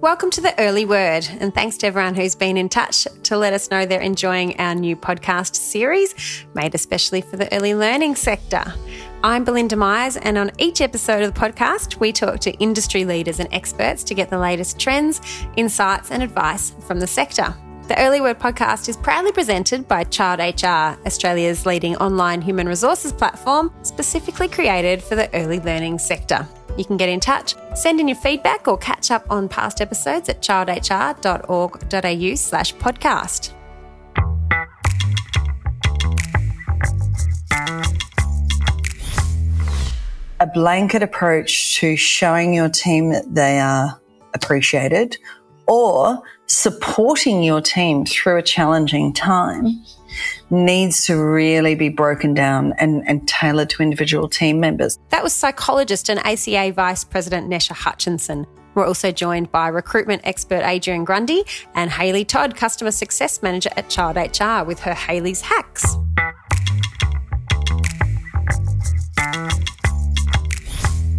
Welcome to the early word, and thanks to everyone who's been in touch to let us know they're enjoying our new podcast series made especially for the early learning sector. I'm Belinda Myers, and on each episode of the podcast, we talk to industry leaders and experts to get the latest trends, insights, and advice from the sector. The Early Word podcast is proudly presented by Child HR, Australia's leading online human resources platform, specifically created for the early learning sector. You can get in touch, send in your feedback, or catch up on past episodes at childhr.org.au slash podcast. A blanket approach to showing your team that they are appreciated or supporting your team through a challenging time needs to really be broken down and, and tailored to individual team members. That was psychologist and ACA Vice President Nesha Hutchinson. We're also joined by recruitment expert Adrian Grundy and Hayley Todd, Customer Success Manager at Child HR, with her Hayley's Hacks.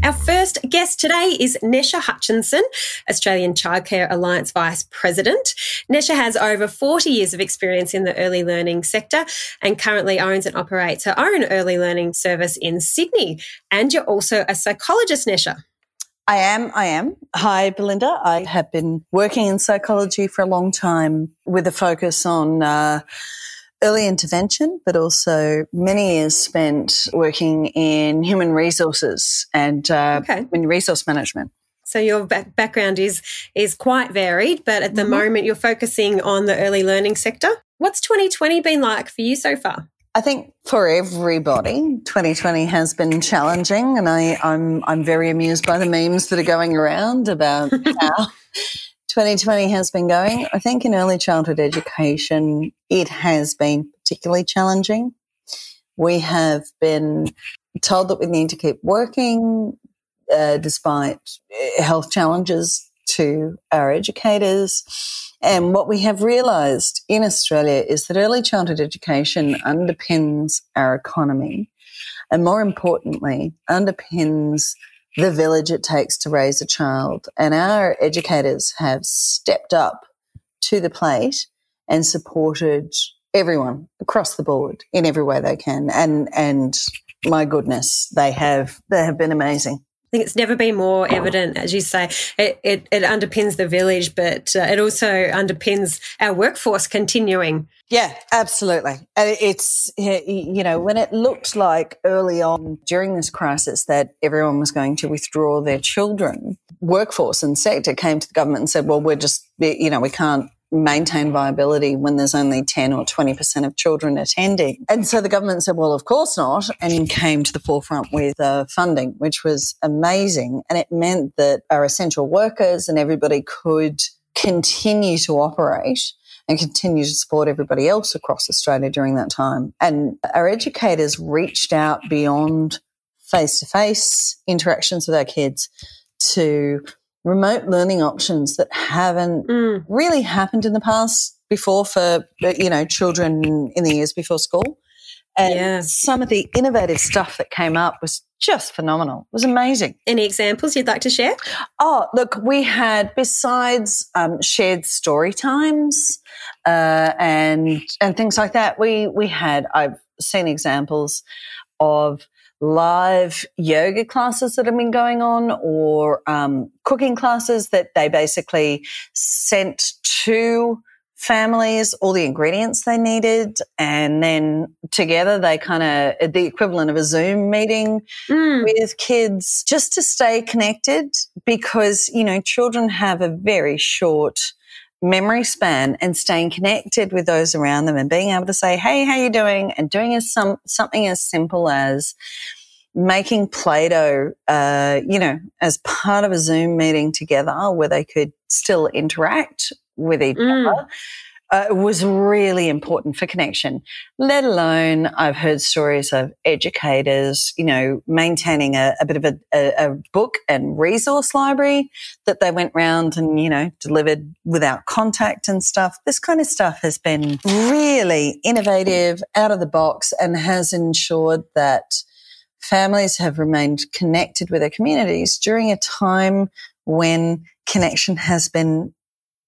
Our first guest today is Nesha Hutchinson, Australian Childcare Alliance Vice President. Nesha has over 40 years of experience in the early learning sector and currently owns and operates her own early learning service in Sydney. And you're also a psychologist, Nesha. I am. I am. Hi, Belinda. I have been working in psychology for a long time with a focus on uh, early intervention, but also many years spent working in human resources and uh, okay. in resource management. So your back- background is is quite varied, but at the mm-hmm. moment you're focusing on the early learning sector. What's 2020 been like for you so far? I think for everybody, 2020 has been challenging, and I, I'm I'm very amused by the memes that are going around about how 2020 has been going. I think in early childhood education, it has been particularly challenging. We have been told that we need to keep working uh, despite uh, health challenges to our educators. And what we have realized in Australia is that early childhood education underpins our economy and more importantly, underpins the village it takes to raise a child. And our educators have stepped up to the plate and supported everyone across the board in every way they can. And, and my goodness, they have, they have been amazing think it's never been more evident, as you say. It, it, it underpins the village, but uh, it also underpins our workforce continuing. Yeah, absolutely. It's, you know, when it looked like early on during this crisis that everyone was going to withdraw their children, workforce and sector came to the government and said, well, we're just, you know, we can't maintain viability when there's only 10 or 20% of children attending. And so the government said, well, of course not, and came to the forefront with uh, funding, which was amazing. And it meant that our essential workers and everybody could continue to operate and continue to support everybody else across Australia during that time. And our educators reached out beyond face to face interactions with our kids to remote learning options that haven't mm. really happened in the past before for you know children in the years before school and yeah. some of the innovative stuff that came up was just phenomenal it was amazing any examples you'd like to share oh look we had besides um, shared story times uh, and and things like that we we had i've seen examples of live yoga classes that have been going on or um, cooking classes that they basically sent to families all the ingredients they needed and then together they kind of the equivalent of a zoom meeting mm. with kids just to stay connected because you know children have a very short memory span and staying connected with those around them and being able to say, Hey, how you doing? And doing as some, something as simple as making Play-Doh, uh, you know, as part of a Zoom meeting together where they could still interact with each mm. other uh, was really important for connection. Let alone, I've heard stories of educators, you know, maintaining a, a bit of a, a, a, book and resource library that they went round and, you know, delivered without contact and stuff. This kind of stuff has been really innovative, out of the box, and has ensured that families have remained connected with their communities during a time when connection has been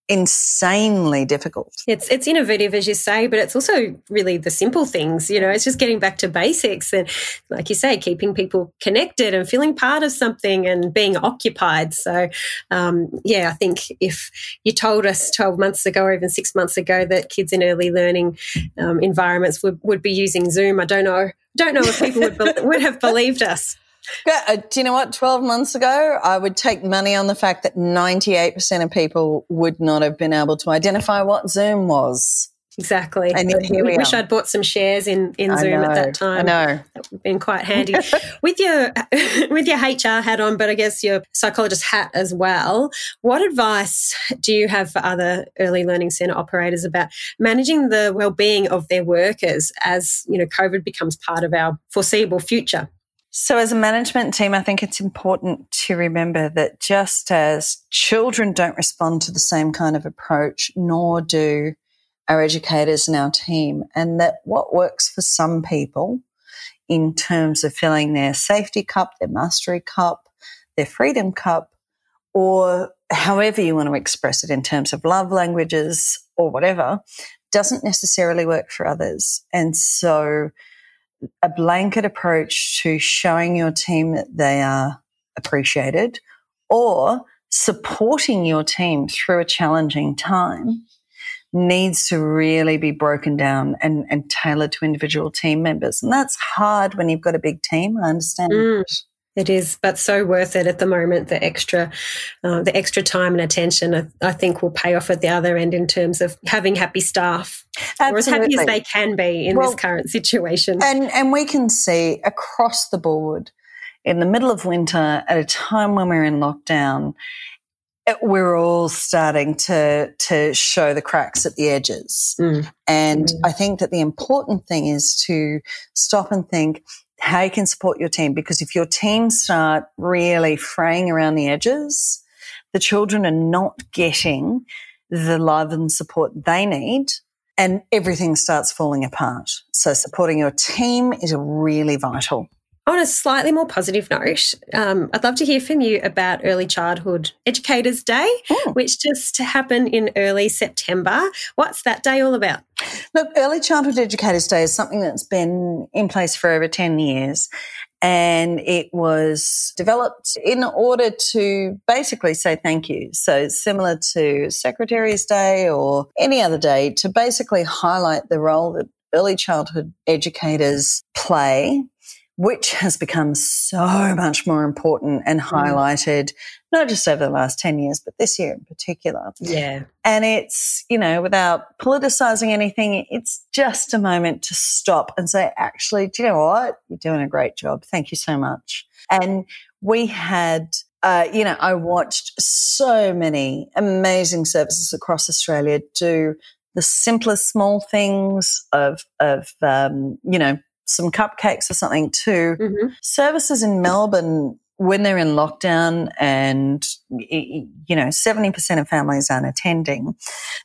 insanely difficult. It's it's innovative as you say, but it's also really the simple things, you know, it's just getting back to basics and like you say, keeping people connected and feeling part of something and being occupied. So um, yeah, I think if you told us 12 months ago or even six months ago that kids in early learning um, environments would, would be using Zoom, I don't know don't know if people would, be- would have believed us. Uh, do you know what? 12 months ago, I would take money on the fact that 98% of people would not have been able to identify what Zoom was. Exactly. And here we wish are. I'd bought some shares in, in Zoom at that time. I know. That would have been quite handy. with your with your HR hat on, but I guess your psychologist hat as well. What advice do you have for other early learning centre operators about managing the well-being of their workers as, you know, COVID becomes part of our foreseeable future? So, as a management team, I think it's important to remember that just as children don't respond to the same kind of approach, nor do our educators and our team, and that what works for some people in terms of filling their safety cup, their mastery cup, their freedom cup, or however you want to express it in terms of love languages or whatever, doesn't necessarily work for others. And so, a blanket approach to showing your team that they are appreciated or supporting your team through a challenging time needs to really be broken down and, and tailored to individual team members. And that's hard when you've got a big team. I understand. Mm. It is, but so worth it at the moment. The extra, uh, the extra time and attention, I, I, think, will pay off at the other end in terms of having happy staff, Absolutely. or as happy as they can be in well, this current situation. And and we can see across the board, in the middle of winter, at a time when we're in lockdown, it, we're all starting to to show the cracks at the edges. Mm. And mm. I think that the important thing is to stop and think how you can support your team. Because if your team start really fraying around the edges, the children are not getting the love and support they need and everything starts falling apart. So supporting your team is really vital. On a slightly more positive note, um, I'd love to hear from you about Early Childhood Educators Day, which just happened in early September. What's that day all about? Look, Early Childhood Educators Day is something that's been in place for over 10 years. And it was developed in order to basically say thank you. So, similar to Secretary's Day or any other day, to basically highlight the role that early childhood educators play which has become so much more important and mm. highlighted, not just over the last 10 years, but this year in particular. Yeah. And it's, you know, without politicizing anything, it's just a moment to stop and say, actually, do you know what? You're doing a great job. Thank you so much. And we had uh, you know, I watched so many amazing services across Australia do the simplest small things of, of um, you know, some cupcakes or something too. Mm-hmm. Services in Melbourne when they're in lockdown and you know 70% of families aren't attending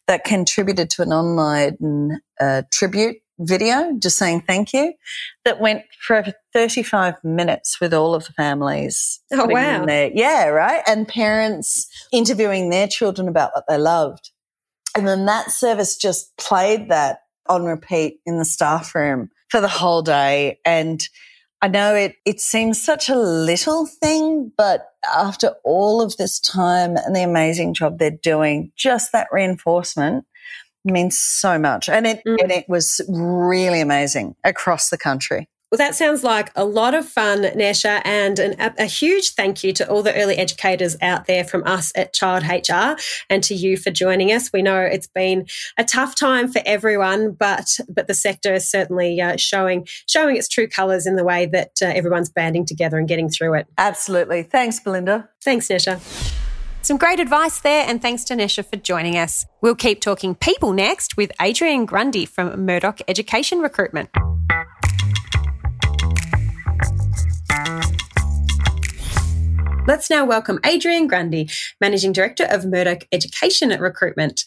that contributed to an online uh, tribute video just saying thank you that went for over 35 minutes with all of the families oh wow yeah right and parents interviewing their children about what they loved and then that service just played that on repeat in the staff room for the whole day. And I know it, it seems such a little thing, but after all of this time and the amazing job they're doing, just that reinforcement means so much. And it, mm. and it was really amazing across the country. Well, that sounds like a lot of fun, Nesha, and an, a, a, huge thank you to all the early educators out there from us at Child HR and to you for joining us. We know it's been a tough time for everyone, but but the sector is certainly uh, showing showing its true colours in the way that uh, everyone's banding together and getting through it. Absolutely. Thanks, Belinda. Thanks, Nesha. Some great advice there, and thanks to Nesha for joining us. We'll keep talking people next with Adrian Grundy from Murdock Education Recruitment. Let's now welcome Adrian Grundy, Managing Director of Murdock Education Recruitment.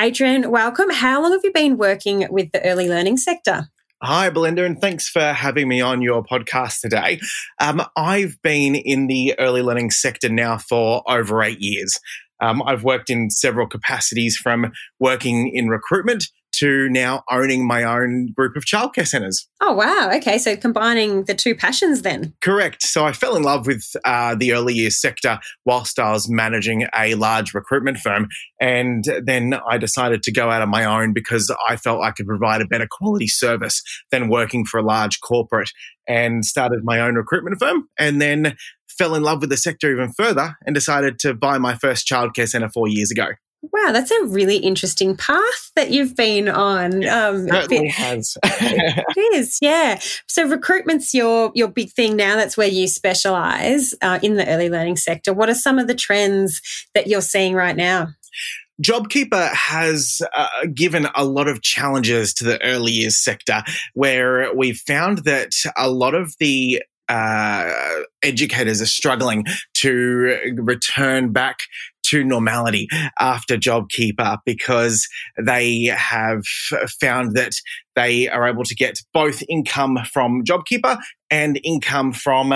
Adrian, welcome. How long have you been working with the early learning sector? Hi, Belinda, and thanks for having me on your podcast today. Um, I've been in the early learning sector now for over eight years. Um, I've worked in several capacities from working in recruitment to now owning my own group of childcare centres. Oh, wow. Okay. So combining the two passions then. Correct. So I fell in love with uh, the early years sector whilst I was managing a large recruitment firm. And then I decided to go out on my own because I felt I could provide a better quality service than working for a large corporate and started my own recruitment firm. And then fell in love with the sector even further and decided to buy my first childcare centre four years ago. Wow, that's a really interesting path that you've been on. Um, certainly has. it is, yeah. So recruitment's your your big thing now. That's where you specialise uh, in the early learning sector. What are some of the trends that you're seeing right now? JobKeeper has uh, given a lot of challenges to the early years sector, where we've found that a lot of the uh, educators are struggling to return back to normality after JobKeeper because they have found that they are able to get both income from JobKeeper and income from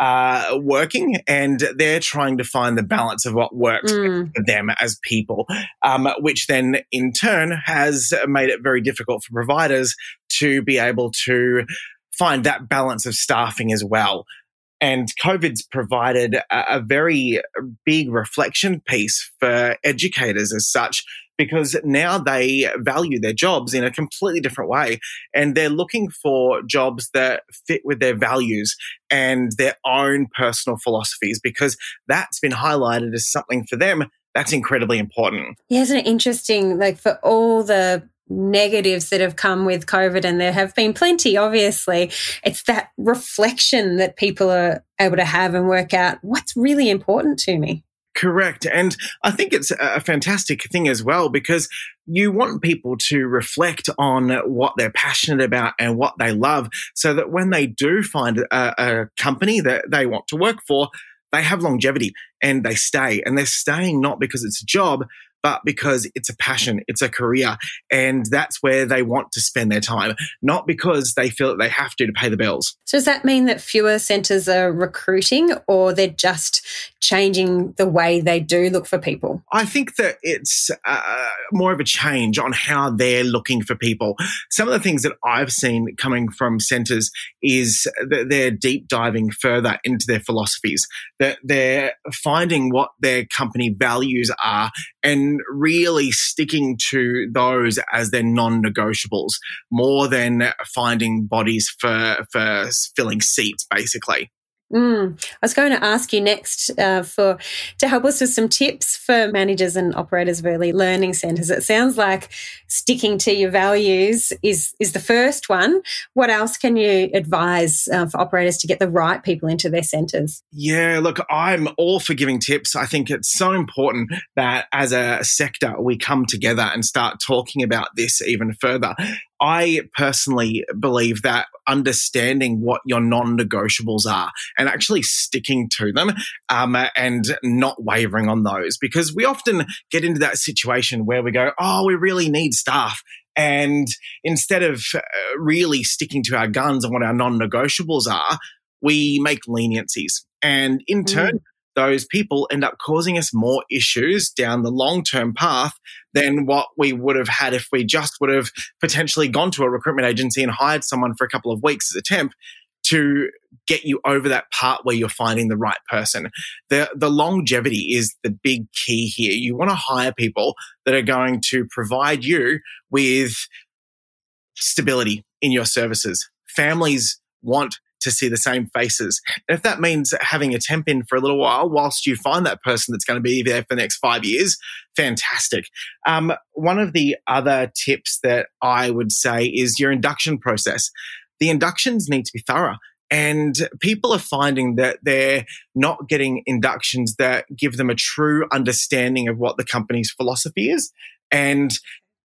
uh, working, and they're trying to find the balance of what works mm. for them as people, um, which then in turn has made it very difficult for providers to be able to find that balance of staffing as well. And COVID's provided a, a very big reflection piece for educators as such, because now they value their jobs in a completely different way. And they're looking for jobs that fit with their values and their own personal philosophies, because that's been highlighted as something for them that's incredibly important. Yeah, isn't it interesting? Like for all the negatives that have come with COVID, and there have been plenty, obviously, it's that reflection that people are able to have and work out what's really important to me. Correct. And I think it's a fantastic thing as well because you want people to reflect on what they're passionate about and what they love so that when they do find a, a company that they want to work for, they have longevity and they stay. And they're staying not because it's a job, but because it's a passion, it's a career, and that's where they want to spend their time, not because they feel that they have to to pay the bills. So, does that mean that fewer centres are recruiting or they're just changing the way they do look for people? I think that it's uh, more of a change on how they're looking for people. Some of the things that I've seen coming from centres is that they're deep diving further into their philosophies, that they're finding what their company values are and really sticking to those as their non-negotiables more than finding bodies for for filling seats basically Mm. I was going to ask you next uh, for to help us with some tips for managers and operators of early learning centres. It sounds like sticking to your values is is the first one. What else can you advise uh, for operators to get the right people into their centres? Yeah, look, I'm all for giving tips. I think it's so important that as a sector we come together and start talking about this even further. I personally believe that understanding what your non negotiables are and actually sticking to them um, and not wavering on those because we often get into that situation where we go, oh, we really need staff. And instead of uh, really sticking to our guns on what our non negotiables are, we make leniencies. And in turn, mm those people end up causing us more issues down the long term path than what we would have had if we just would have potentially gone to a recruitment agency and hired someone for a couple of weeks as a temp to get you over that part where you're finding the right person. The the longevity is the big key here. You want to hire people that are going to provide you with stability in your services. Families want to see the same faces. And if that means having a temp in for a little while whilst you find that person that's going to be there for the next five years, fantastic. Um, one of the other tips that I would say is your induction process. The inductions need to be thorough. And people are finding that they're not getting inductions that give them a true understanding of what the company's philosophy is. And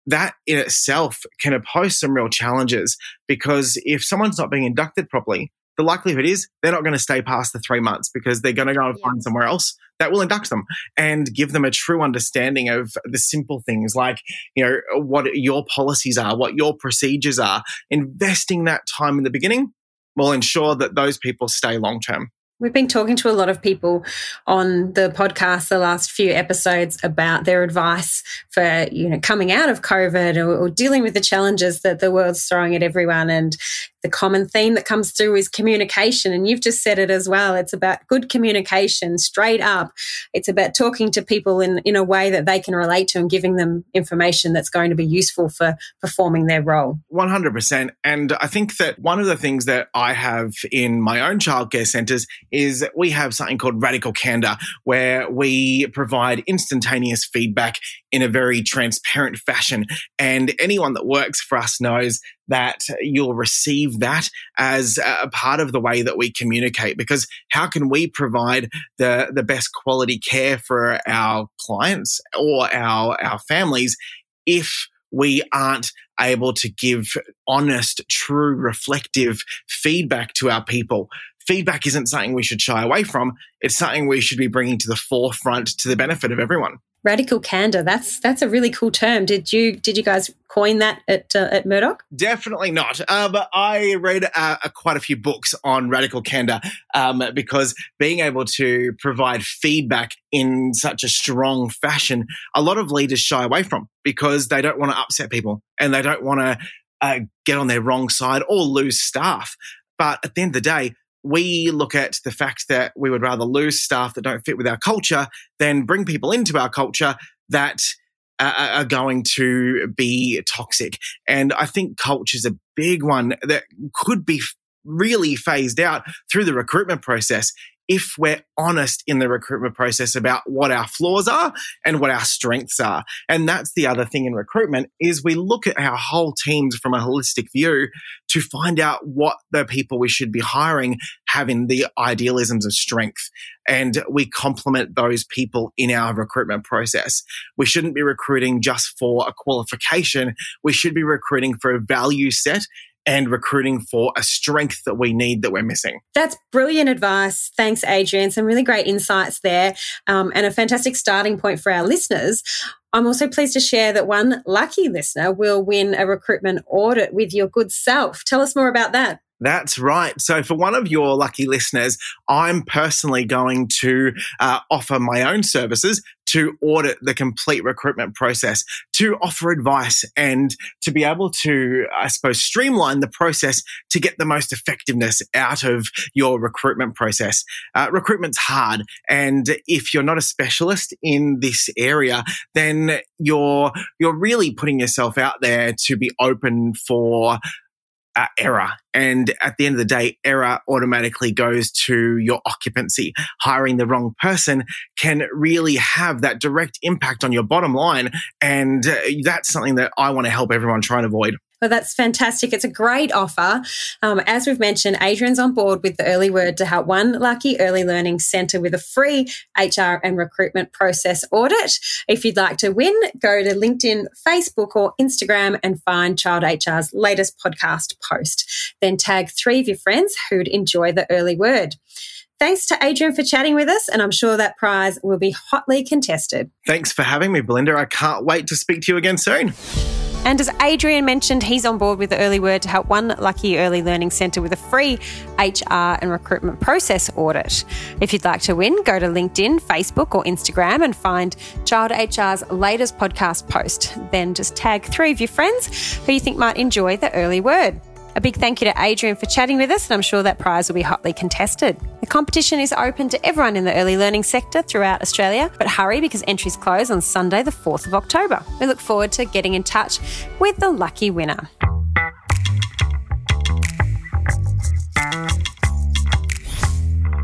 that in itself can pose some real challenges because if someone's not being inducted properly, the likelihood is they're not going to stay past the three months because they're going to go and find somewhere else that will induct them and give them a true understanding of the simple things like, you know, what your policies are, what your procedures are. Investing that time in the beginning will ensure that those people stay long term. We've been talking to a lot of people on the podcast the last few episodes about their advice for, you know, coming out of COVID or, or, dealing with the challenges that the world's throwing at everyone. And the common theme that comes through is communication. And you've just said it as well. It's about good communication, straight up. It's about talking to people in, in a way that they can relate to and giving them information that's going to be useful for performing their role. 100%. And I think that one of the things that I have in my own childcare centres is we have something called Radical Candor, where we provide instantaneous feedback in a very transparent fashion. And anyone that works for us knows that you'll receive that as a part of the way that we communicate because how can we provide the the best quality care for our clients or our our families if we aren't able to give honest, true, reflective feedback to our people. Feedback isn't something we should shy away from. It's something we should be bringing to the forefront to the benefit of everyone radical candor. That's that's a really cool term. Did you did you guys coin that at uh, at murdock? Definitely not. Uh, but i read uh, quite a few books on radical candor um, because being able to provide feedback in such a strong fashion a lot of leaders shy away from because they don't want to upset people and they don't want to uh, get on their wrong side or lose staff. But at the end of the day we look at the fact that we would rather lose staff that don't fit with our culture than bring people into our culture that are going to be toxic. And I think culture is a big one that could be really phased out through the recruitment process if we're honest in the recruitment process about what our flaws are and what our strengths are. And that's the other thing in recruitment is we look at our whole teams from a holistic view to find out what the people we should be hiring have in the idealisms of strength. And we complement those people in our recruitment process. We shouldn't be recruiting just for a qualification. We should be recruiting for a value set and recruiting for a strength that we need that we're missing. That's brilliant advice. Thanks, Adrian. Some really great insights there um, and a fantastic starting point for our listeners. I'm also pleased to share that one lucky listener will win a recruitment audit with your good self. Tell us more about that. That's right. So, for one of your lucky listeners, I'm personally going to uh, offer my own services to audit the complete recruitment process, to offer advice, and to be able to, I suppose, streamline the process to get the most effectiveness out of your recruitment process. Uh, recruitment's hard, and if you're not a specialist in this area, then you're you're really putting yourself out there to be open for uh, error. And at the end of the day, error automatically goes to your occupancy. Hiring the wrong person can really have that direct impact on your bottom line. And uh, that's something that I want to help everyone try and avoid. Well, that's fantastic. It's a great offer. Um, as we've mentioned, Adrian's on board with the Early Word to help one lucky early learning centre with a free HR and recruitment process audit. If you'd like to win, go to LinkedIn, Facebook, or Instagram and find Child HR's latest podcast post. Then tag three of your friends who'd enjoy the Early Word. Thanks to Adrian for chatting with us, and I'm sure that prize will be hotly contested. Thanks for having me, Belinda. I can't wait to speak to you again soon. And as Adrian mentioned, he's on board with the Early Word to help one lucky early learning centre with a free HR and recruitment process audit. If you'd like to win, go to LinkedIn, Facebook, or Instagram and find Child HR's latest podcast post. Then just tag three of your friends who you think might enjoy the Early Word. A big thank you to Adrian for chatting with us, and I'm sure that prize will be hotly contested. The competition is open to everyone in the early learning sector throughout Australia, but hurry because entries close on Sunday, the 4th of October. We look forward to getting in touch with the lucky winner.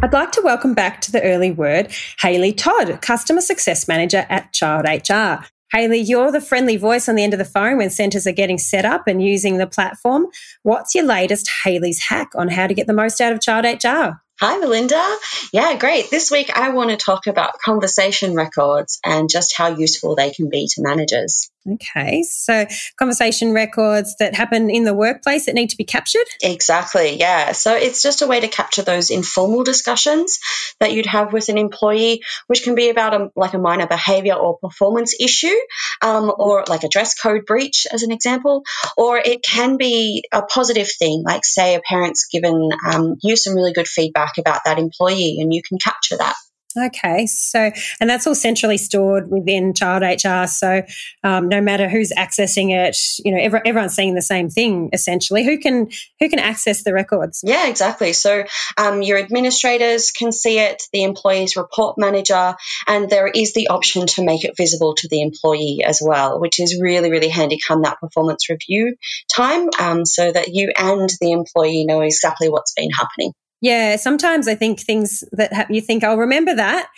I'd like to welcome back to the early word Hayley Todd, Customer Success Manager at Child HR. Hayley, you're the friendly voice on the end of the phone when centres are getting set up and using the platform. What's your latest Hayley's hack on how to get the most out of Child HR? Hi, Melinda. Yeah, great. This week I want to talk about conversation records and just how useful they can be to managers. Okay, so conversation records that happen in the workplace that need to be captured? Exactly, yeah. So it's just a way to capture those informal discussions that you'd have with an employee, which can be about a, like a minor behavior or performance issue, um, or like a dress code breach, as an example, or it can be a positive thing, like say a parent's given um, you some really good feedback about that employee and you can capture that. Okay, so and that's all centrally stored within Child HR. So um, no matter who's accessing it, you know, every, everyone's seeing the same thing essentially. Who can who can access the records? Yeah, exactly. So um, your administrators can see it, the employee's report manager, and there is the option to make it visible to the employee as well, which is really really handy come that performance review time, um, so that you and the employee know exactly what's been happening. Yeah, sometimes I think things that ha- you think I'll remember that,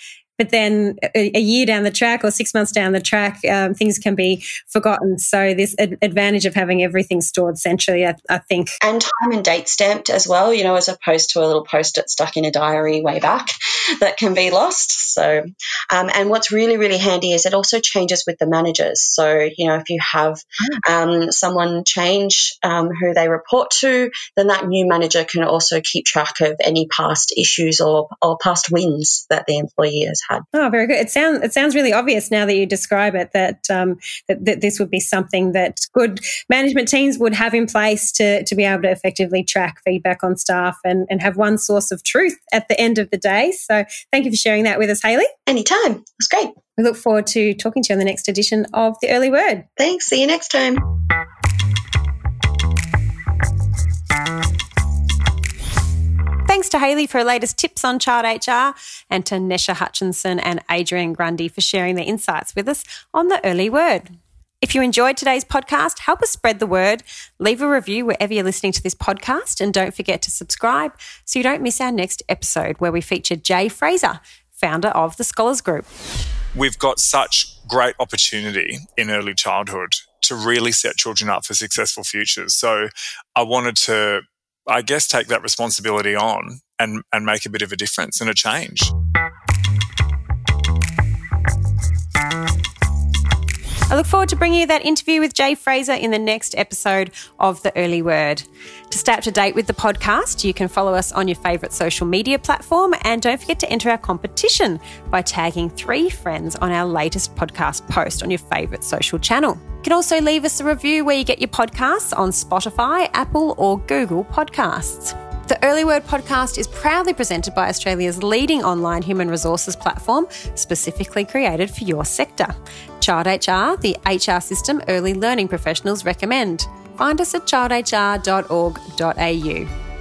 but then a, a, year down the track or six months down the track, um, things can be forgotten. So this ad- advantage of having everything stored centrally, I, I, think, and time and date stamped as well. You know, as opposed to a little post-it stuck in a diary way back that can be lost. So, um, and what's really really handy is it also changes with the managers. So you know, if you have um, someone change um, who they report to, then that new manager can also keep track of any past issues or or past wins that the employee has had. Oh, very good. It sounds it sounds really obvious now that you describe it that, um, that that this would be something that good management teams would have in place to to be able to effectively track feedback on staff and and have one source of truth at the end of the day. So thank you for sharing that with us, Hayley. Anytime. It was great. We look forward to talking to you on the next edition of the Early Word. Thanks. See you next time. To Hayley for her latest tips on Child HR and to Nesha Hutchinson and Adrian Grundy for sharing their insights with us on the early word. If you enjoyed today's podcast, help us spread the word. Leave a review wherever you're listening to this podcast and don't forget to subscribe so you don't miss our next episode where we feature Jay Fraser, founder of the Scholars Group. We've got such great opportunity in early childhood to really set children up for successful futures. So I wanted to I guess, take that responsibility on and, and make a bit of a difference and a change. I look forward to bringing you that interview with Jay Fraser in the next episode of The Early Word. To stay up to date with the podcast, you can follow us on your favourite social media platform and don't forget to enter our competition by tagging three friends on our latest podcast post on your favourite social channel. You can also leave us a review where you get your podcasts on Spotify, Apple, or Google Podcasts. The Early Word podcast is proudly presented by Australia's leading online human resources platform, specifically created for your sector. Child HR, the HR system early learning professionals recommend. Find us at childhr.org.au.